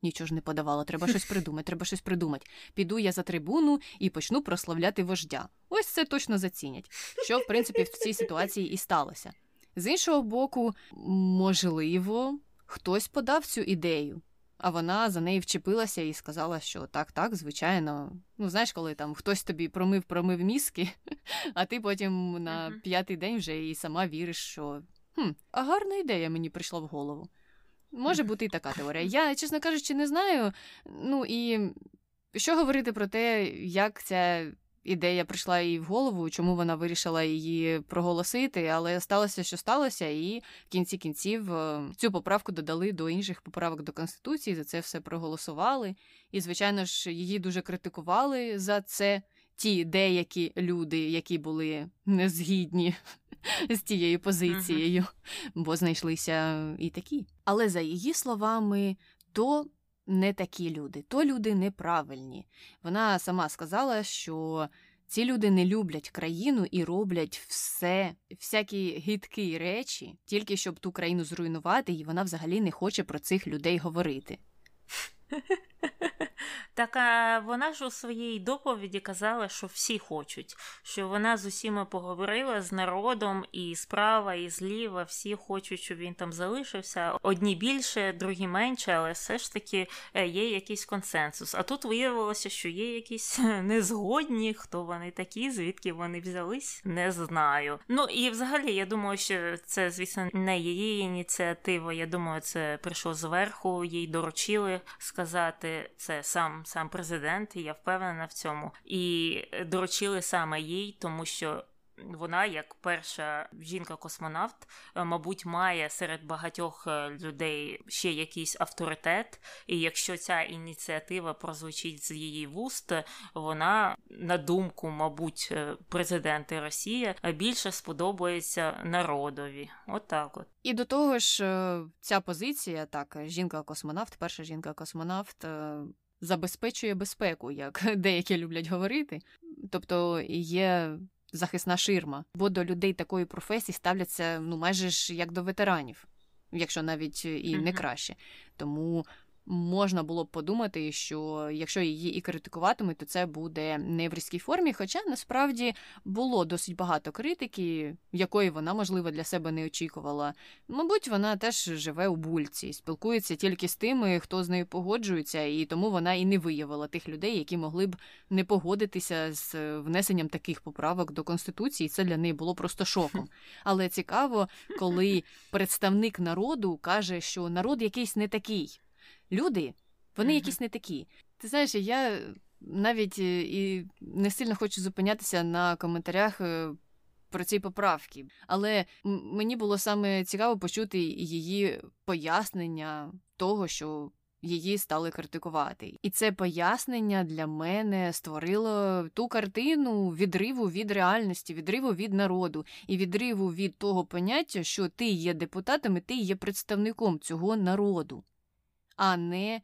S2: Нічого ж не подавала, треба щось придумати, треба щось придумати. Піду я за трибуну і почну прославляти вождя. Ось це точно зацінять. Що, в принципі, в цій ситуації і сталося. З іншого боку, можливо, хтось подав цю ідею, а вона за неї вчепилася і сказала, що так, так, звичайно. Ну, знаєш, коли там хтось тобі промив, промив мізки, а ти потім на п'ятий день вже і сама віриш, що хм, а гарна ідея мені прийшла в голову. Може бути і така теорія. Я, чесно кажучи, не знаю. Ну і що говорити про те, як ця ідея прийшла їй в голову, чому вона вирішила її проголосити, але сталося, що сталося, і в кінці кінців е, цю поправку додали до інших поправок до конституції. За це все проголосували. І, звичайно ж, її дуже критикували за це. Ті деякі люди, які були незгідні з тією позицією, бо знайшлися і такі. Але за її словами, то не такі люди, то люди неправильні. Вона сама сказала, що ці люди не люблять країну і роблять все, всякі гидкі речі, тільки щоб ту країну зруйнувати, і вона взагалі не хоче про цих людей говорити.
S1: Так а вона ж у своїй доповіді казала, що всі хочуть, що вона з усіма поговорила з народом, і справа, і зліва, всі хочуть, щоб він там залишився. Одні більше, другі менше, але все ж таки е, є якийсь консенсус. А тут виявилося, що є якісь незгодні, хто вони такі, звідки вони взялись, не знаю. Ну і взагалі, я думаю, що це, звісно, не її ініціатива. Я думаю, це прийшло зверху, їй доручили сказати це сам сам президент, і я впевнена в цьому. І доручили саме їй, тому що. Вона, як перша жінка-космонавт, е, мабуть, має серед багатьох е, людей ще якийсь авторитет, і якщо ця ініціатива прозвучить з її вуст, вона, на думку, мабуть, е, президента Росії більше сподобається народові. Отак от, от.
S2: І до того ж, ця позиція, так, жінка-космонавт, перша жінка-космонавт забезпечує безпеку, як деякі люблять говорити. Тобто є захисна ширма, бо до людей такої професії ставляться ну майже ж як до ветеранів, якщо навіть і не краще. Тому можна було б подумати, що якщо її і критикуватимуть, то це буде не в різкій формі. Хоча насправді було досить багато критики, якої вона, можливо, для себе не очікувала. Мабуть, вона теж живе у бульці, спілкується тільки з тими, хто з нею погоджується, і тому вона і не виявила тих людей, які могли б не погодитися з внесенням таких поправок до конституції. Це для неї було просто шоком. Але цікаво, коли представник народу каже, що народ якийсь не такий люди, вони mm-hmm. якісь не такі. Ти знаєш, я навіть е, і не сильно хочу зупинятися на коментарях. Е, про ці поправки, але мені було саме цікаво почути її пояснення того, що її стали критикувати. І це пояснення для мене створило ту картину відриву від реальності, відриву від народу і відриву від того поняття, що ти є депутатом і ти є представником цього народу а не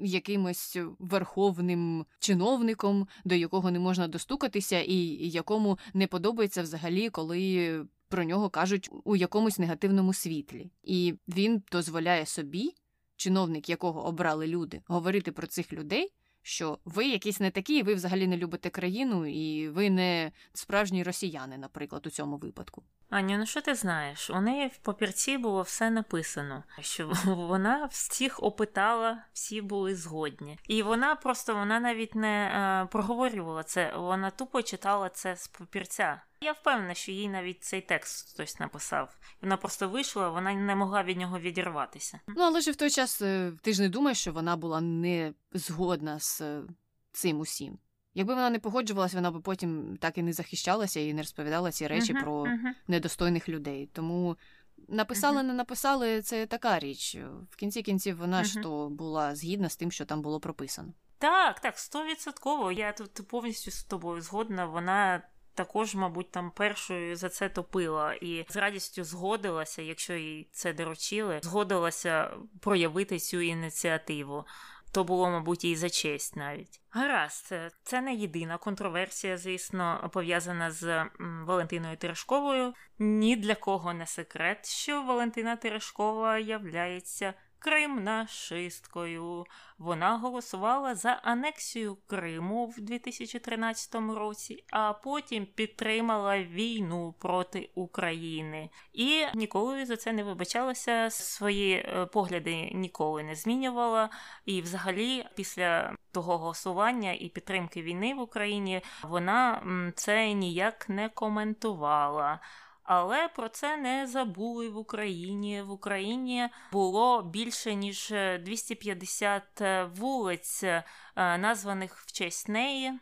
S2: якимось верховним чиновником, до якого не можна достукатися, і якому не подобається взагалі, коли про нього кажуть у якомусь негативному світлі. І він дозволяє собі, чиновник, якого обрали люди, говорити про цих людей що ви якісь не такі, ви взагалі не любите країну, і ви не справжні росіяни, наприклад, у цьому випадку.
S1: Аню, ну що ти знаєш? У неї в папірці було все написано, що вона всіх опитала, всі були згодні. І вона просто вона навіть не е, проговорювала це, вона тупо читала це з папірця. Я впевнена, що їй навіть цей текст хтось написав. Вона просто вийшла, вона не могла від нього відірватися.
S2: Ну але ж в той час е, ти ж не думаєш, що вона була не згодна з е, цим усім. Якби вона не погоджувалася, вона б потім так і не захищалася і не розповідала ці речі uh-huh, про uh-huh. недостойних людей. Тому написали, uh-huh. не написали, це така річ. В кінці кінців вона ж то була згідна з тим, що там було прописано.
S1: Так, так, стовідсотково. Я тут повністю з тобою згодна. Вона також, мабуть, там першою за це топила і з радістю згодилася, якщо їй це доручили, згодилася проявити цю ініціативу. То було, мабуть, і за честь навіть. Гаразд, це не єдина контроверсія, звісно, пов'язана з Валентиною Терешковою. Ні для кого не секрет, що Валентина Терешкова являється кримнашисткою. Вона голосувала за анексію Криму в 2013 році, а потім підтримала війну проти України і ніколи за це не вибачалася. Свої е, погляди ніколи не змінювала. І, взагалі, після того голосування і підтримки війни в Україні вона це ніяк не коментувала. Але про це не забули в Україні. В Україні було більше ніж 250 е, вулиць, е, названих в честь неї.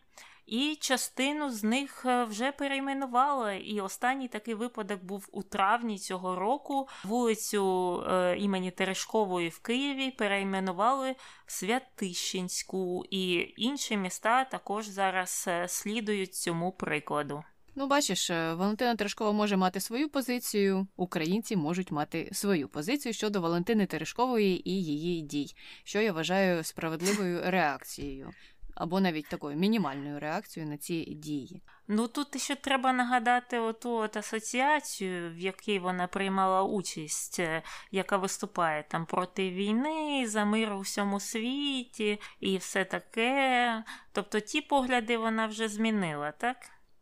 S1: і частину з них е, вже перейменували. І останній такий випадок був у травні цього року. Вулицю е, імені Терешкової в Києві перейменували в Святищенську, і інші міста також зараз е, слідують цьому прикладу.
S2: Ну, бачиш, е, Валентина Терешкова може мати свою позицію, українці можуть мати свою позицію щодо Валентини Терешкової і її дій, що я вважаю справедливою реакцією. Або навіть такою мінімальною реакцією на ці дії.
S1: Ну тут ще треба нагадати оту от асоціацію, в якій вона приймала участь, е, яка виступає там проти війни, за мир у всьому світі і все таке. Тобто ті погляди вона вже змінила, так?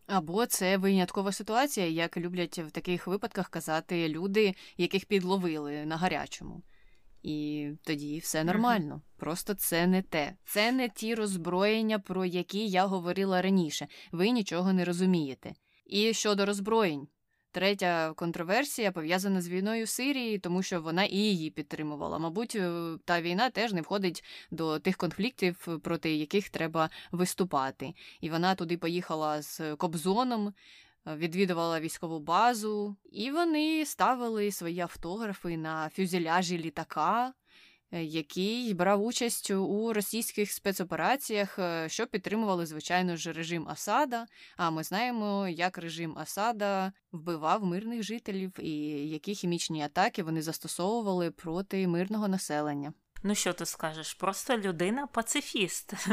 S2: Або це виняткова ситуація, як люблять в таких випадках казати люди, яких підловили на гарячому. І тоді все нормально. Mm-hmm. Просто це не те. Це не ті роззброєння, про які я говорила раніше. Ви нічого не розумієте. І щодо роззброєнь, Третя контроверсія пов'язана з війною в Сирії, тому що вона і її підтримувала. Мабуть, е, та війна теж не входить до тих конфліктів, проти яких треба виступати. І вона туди поїхала з Кобзоном. Е, відвідувала військову базу, і вони ставили свої автографи на фюзеляжі літака, Е, який брав участь у російських спецопераціях, е, що підтримували, звичайно ж, режим Асада. А ми знаємо, як режим Асада вбивав мирних жителів і які хімічні атаки вони застосовували проти мирного населення.
S1: Ну, що ти скажеш? Просто людина пацифіст.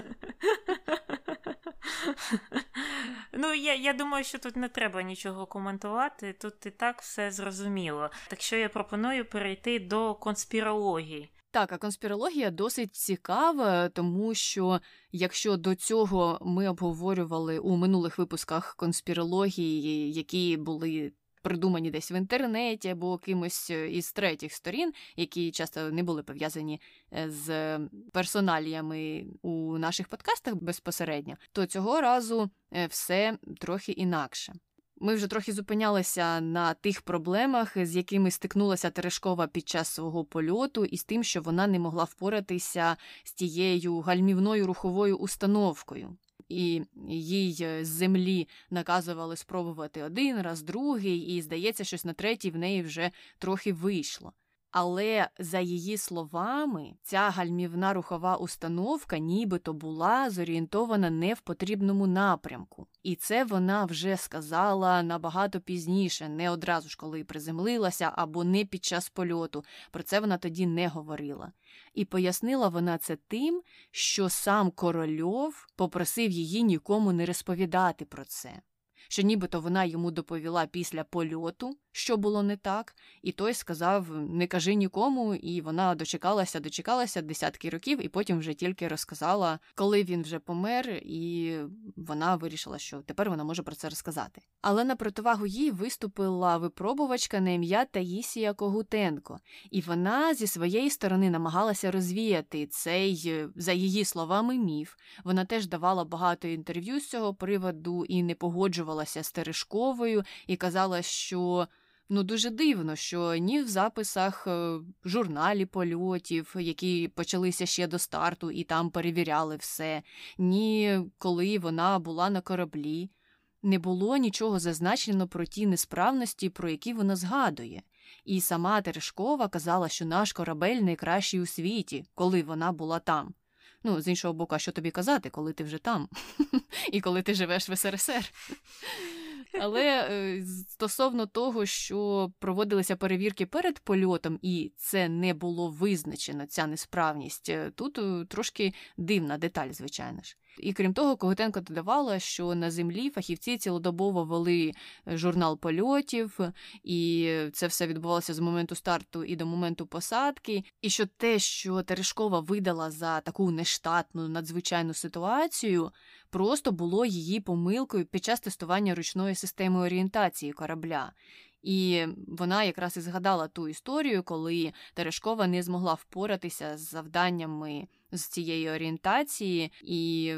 S1: Ну, я я думаю, що тут не треба нічого коментувати, тут і так все зрозуміло. Так що я пропоную перейти до конспірології.
S2: Так, а конспірологія досить цікава, тому що якщо до цього ми обговорювали у минулих випусках конспірології, які були придумані десь в інтернеті або кимось із третіх сторін, які часто не були пов'язані е, з персоналіями у наших подкастах безпосередньо, то цього разу е, все трохи інакше. Ми вже трохи зупинялися на тих проблемах, з якими стикнулася Терешкова під час свого польоту, і з тим, що вона не могла впоратися з тією гальмівною руховою установкою. І їй з землі наказували спробувати один раз, другий, і здається, щось на третій в неї вже трохи вийшло. Але за її словами, ця гальмівна рухова установка нібито була зорієнтована не в потрібному напрямку. І це вона вже сказала набагато пізніше, не одразу ж коли приземлилася або не під час польоту. Про це вона тоді не говорила. І пояснила вона це тим, що сам корольов попросив її нікому не розповідати про це що нібито вона йому доповіла після польоту, що було не так, і той сказав: не кажи нікому, і вона дочекалася, дочекалася десятки років, і потім вже тільки розказала, коли він вже помер, і вона вирішила, що тепер вона може про це розказати. Але на противагу їй виступила випробувачка на ім'я Таїсія Когутенко, і вона зі своєї сторони намагалася розвіяти цей, за її словами, міф. Вона теж давала багато інтерв'ю з цього приводу і не погоджувалася з Терешковою, і казала, що. Ну, дуже дивно, що ні в записах е, журналі польотів, які почалися ще до старту і там перевіряли все, ні коли вона була на кораблі, не було нічого зазначено про ті несправності, про які вона згадує. І сама Терешкова казала, що наш корабель найкращий у світі, коли вона була там. Ну, з іншого боку, а що тобі казати, коли ти вже там, і коли ти живеш в СРСР. Але е, стосовно того, що проводилися перевірки перед польотом, і це не було визначено, ця несправність, е, тут е, трошки дивна деталь, звичайно ж. І крім того, Когутенко додавала, що на землі фахівці цілодобово вели журнал польотів, і це все відбувалося з моменту старту і до моменту посадки. І що те, що Терешкова видала за таку нештатну надзвичайну ситуацію, просто було її помилкою під час тестування ручної системи орієнтації корабля. І вона якраз і згадала ту історію, коли Терешкова не змогла впоратися з завданнями з цієї орієнтації, і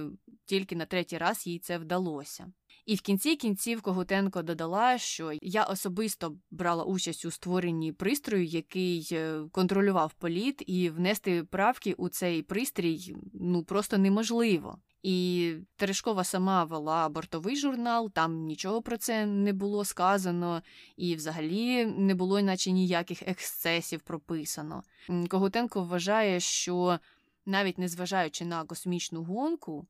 S2: тільки на третій раз їй це вдалося. І в кінці кінців Когутенко додала, що я особисто брала участь у створенні пристрою, який е, контролював політ, і внести правки у цей пристрій ну просто неможливо. І Терешкова сама вела бортовий журнал, там нічого про це не було сказано, і взагалі не було, наче ніяких ексцесів прописано. Когутенко вважає, що навіть незважаючи на космічну гонку,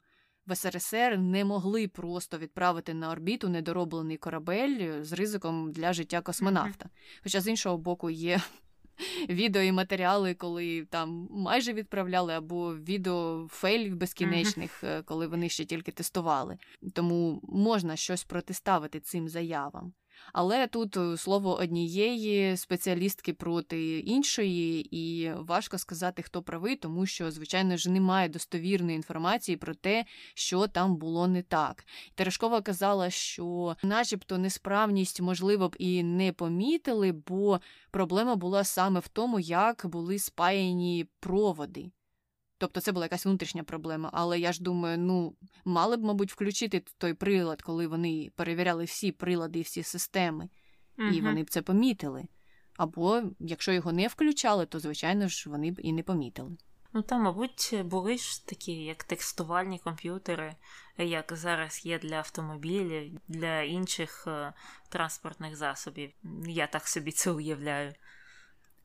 S2: в СРСР не могли просто відправити на орбіту недороблений корабель з ризиком для життя космонавта. Хоча з іншого боку є відео і матеріали, коли там майже відправляли, або відео фейлів безкінечних, uh-huh. коли вони ще тільки тестували. Тому можна щось протиставити цим заявам. Але тут е, слово однієї спеціалістки проти іншої, і важко сказати, хто правий, тому що, звичайно ж, немає достовірної інформації про те, що там було не так. Терешкова казала, що, начебто, несправність, можливо б, і не помітили, бо проблема була саме в тому, як були спаяні проводи. Тобто це була якась внутрішня проблема. Але я ж думаю, ну мали б, мабуть, включити той прилад, коли вони перевіряли всі прилади і всі системи, угу. і вони б це помітили. Або якщо його не включали, то звичайно ж вони б і не помітили.
S1: Ну там, мабуть, були ж такі, як текстувальні комп'ютери, як зараз є для автомобілів, для інших е, транспортних засобів. Я так собі це уявляю.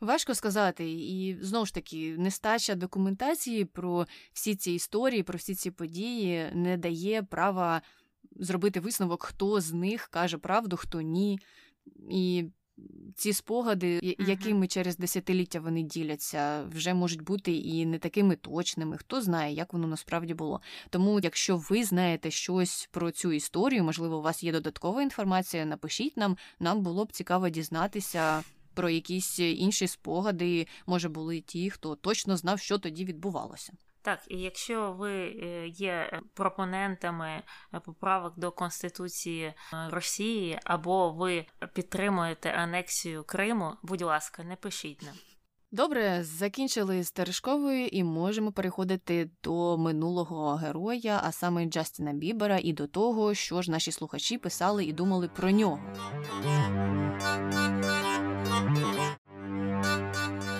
S2: Важко сказати, і знову ж таки, нестача документації про всі ці історії, про всі ці події не дає права зробити висновок, хто з них каже правду, хто ні. І ці спогади, uh-huh. якими через десятиліття вони діляться, вже можуть бути і не такими точними. Хто знає, як воно насправді було. Тому, якщо ви знаєте щось про цю історію, можливо, у вас є додаткова інформація, напишіть нам, нам було б цікаво дізнатися про якісь інші спогади, може, були ті, хто точно знав, що тоді відбувалося.
S1: Так, і якщо ви е, є пропонентами поправок до Конституції е, Росії, або ви підтримуєте анексію Криму, будь ласка, не пишіть нам.
S2: Добре, закінчили з Терешковою і можемо переходити до минулого героя, а саме Джастіна Бібера, і до того, що ж наші слухачі писали і думали про нього.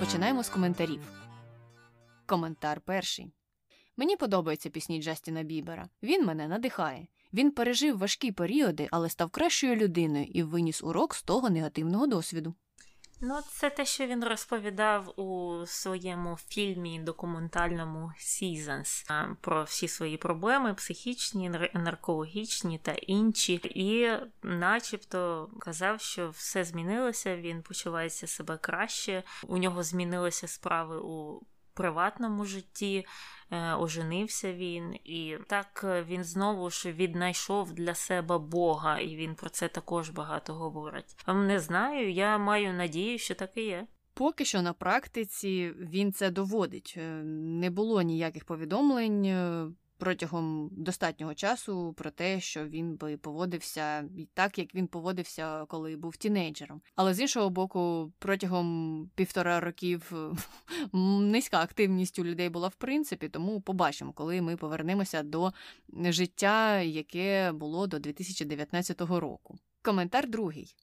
S2: Починаємо з коментарів. Коментар перший. Мені подобаються пісні Джастіна Бібера. Він мене надихає. Він пережив важкі періоди, але став кращою людиною і виніс урок з того негативного досвіду.
S1: Ну, це те, що він розповідав у своєму фільмі документальному Seasons про всі свої проблеми, психічні, наркологічні та інші, і, начебто, казав, що все змінилося. Він почувається себе краще. У нього змінилися справи у приватному житті. Е, оженився він, і так е, він знову ж віднайшов для себе Бога, і він про це також багато говорить. Не знаю, я маю надію, що так і є.
S2: Поки що на практиці він це доводить. Е, не було ніяких повідомлень протягом достатнього часу про те, що він би поводився так, як він поводився, коли був тінейджером. Але з іншого боку, протягом півтора років низька активність у людей була в принципі, тому побачимо, коли ми повернемося до життя, яке було до 2019 року. Коментар другий.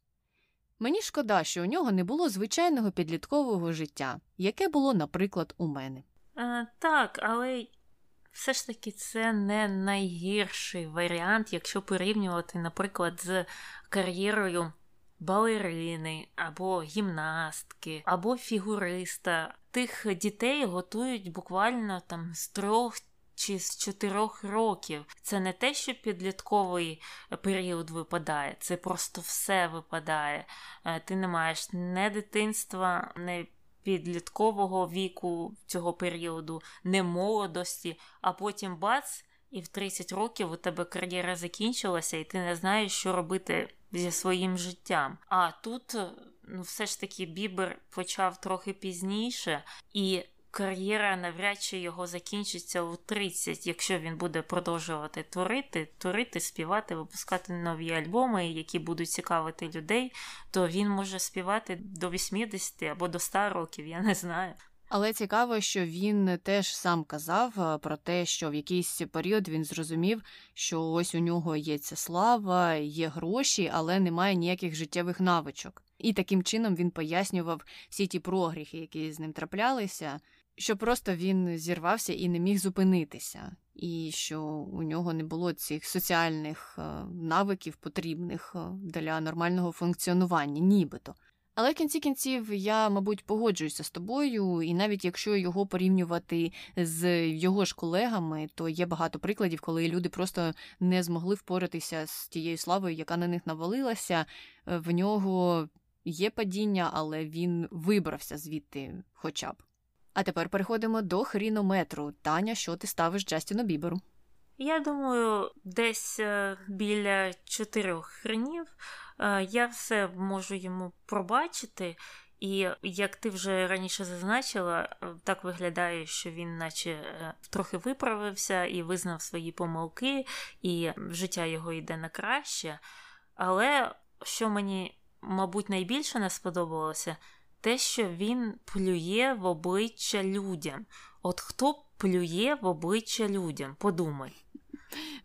S2: Мені шкода, що у нього не було звичайного підліткового життя, яке було, наприклад, у мене.
S1: А, Так, але все ж таки це не найгірший варіант, якщо порівнювати, наприклад, з кар'єрою балерини або гімнастки, або фігуриста. Тих дітей готують буквально там з трьох. Чи з чотирьох років. Це не те, що підлітковий період випадає, це просто все випадає. Е, ти не маєш не дитинства, не підліткового віку цього періоду, не молодості, а потім бац, і в 30 років у тебе кар'єра закінчилася, і ти не знаєш, що робити зі своїм життям. А тут ну, все ж таки Бібер почав трохи пізніше, і кар'єра навряд чи його закінчиться у 30, якщо він буде продовжувати творити, творити, співати, випускати нові альбоми, які будуть цікавити людей, то він може співати до 80 або до 100 років, я не знаю.
S2: Але цікаво, що він теж сам казав е, про те, що в якийсь період він зрозумів, що ось у нього є ця слава, є гроші, але немає ніяких життєвих навичок. І таким чином він пояснював всі ті прогріхи, які з ним траплялися, що просто він зірвався і не міг зупинитися, і що у нього не було цих соціальних е, навиків потрібних е, для нормального функціонування, нібито. Але в кінці кінців я, мабуть, погоджуюся з тобою, і навіть якщо його порівнювати з його ж колегами, то є багато прикладів, коли люди просто не змогли впоратися з тією славою, яка на них навалилася. Е, в нього є падіння, але він вибрався звідти, хоча б. А тепер переходимо до хрінометру. Таня, що ти ставиш Джастіну Біберу?
S1: Я думаю, десь е, біля чотирьох хренів е, я все можу йому пробачити. І як ти вже раніше зазначила, е, так виглядає, що він, наче, трохи виправився і визнав свої помилки, і життя його йде на краще. Але що мені, мабуть, найбільше не сподобалося, те, що він плює в обличчя людям. От хто плює в обличчя людям? Подумай.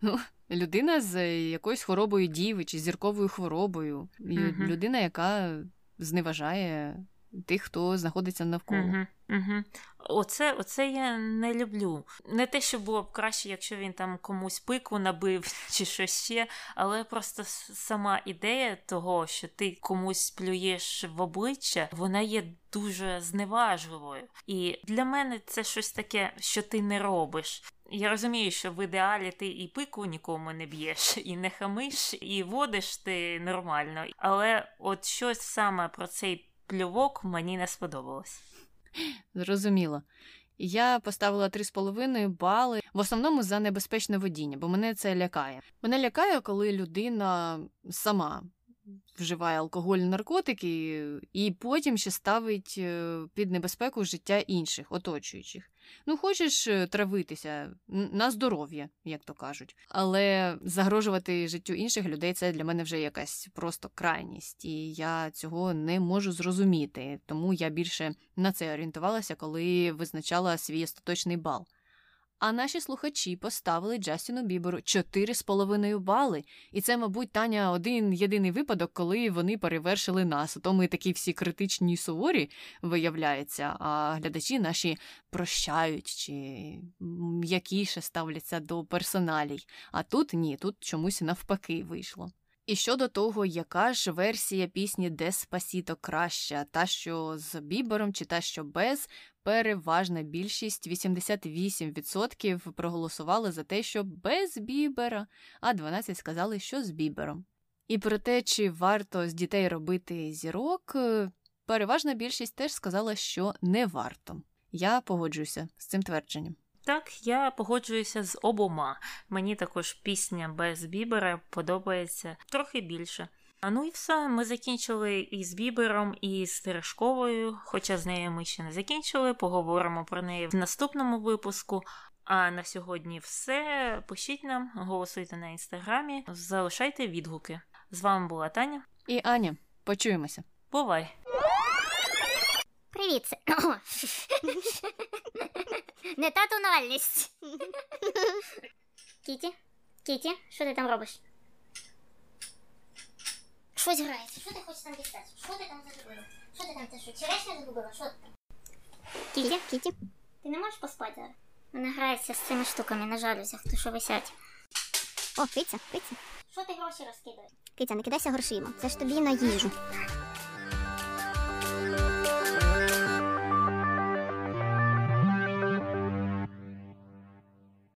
S2: Ну, Людина з якоюсь хворобою діви чи зірковою хворобою. Угу. Людина, яка зневажає тих, хто знаходиться навколо.
S1: Угу, угу. Оце оце я не люблю. Не те, що було б краще, якщо він там комусь пику набив чи щось ще, але просто сама ідея того, що ти комусь плюєш в обличчя, вона є дуже зневажливою. І для мене це щось таке, що ти не робиш. Я розумію, що в ідеалі ти і пику нікому не б'єш, і не хамиш, і водиш ти нормально. Але от щось саме про цей плювок мені не сподобалось.
S2: Зрозуміло. Я поставила 3,5 бали в основному за небезпечне водіння, бо мене це лякає. Мене лякає, коли людина сама вживає алкоголь, наркотики, і потім ще ставить е, під небезпеку життя інших, оточуючих. Ну, хочеш е, травитися на здоров'я, як то кажуть. Але загрожувати життю інших людей це для мене вже якась просто крайність, і я цього не можу зрозуміти. Тому я більше на це орієнтувалася, коли визначала свій остаточний бал. А наші слухачі поставили Джастіну Біберу 4,5 бали. І це, мабуть, Таня один єдиний випадок, коли вони перевершили нас. То ми такі всі критичні і суворі, виявляється, а глядачі наші прощають чи м'якіше ставляться до персоналій. А тут ні, тут чомусь навпаки вийшло. І щодо того, яка ж версія пісні Деспасіто краща, та що з Бібером чи та що без, переважна більшість 88% проголосували за те, що без Бібера, а 12 сказали, що з Бібером. І про те, чи варто з дітей робити зірок, е, переважна більшість теж сказала, що не варто. Я погоджуюся з цим твердженням.
S1: Так, я погоджуюся з обома. Мені також пісня без Бібера подобається трохи більше. А ну і все, ми закінчили і з Бібером, і з Терешковою, хоча з нею ми ще не закінчили, поговоримо про неї в наступному випуску. А на сьогодні все. Пишіть нам, голосуйте на інстаграмі, залишайте відгуки. З вами була Таня
S2: і Аня. Почуємося.
S1: Бувай!
S3: Привіт! Не та тональність. Кіті? Кіті, що ти там робиш? Щось грається. Що ти хочеш там дістати? Що ти там загубила? Що ти там ти що? Черешня загубила? Що ти там? Кіті, Кіті, ти не можеш поспати зараз? Вона грається з цими штуками на жалюзях, то що висять.
S4: О, киця, киця.
S3: Що ти гроші розкидаєш?
S4: Киця, не кидайся грошима. Це ж тобі на їжу.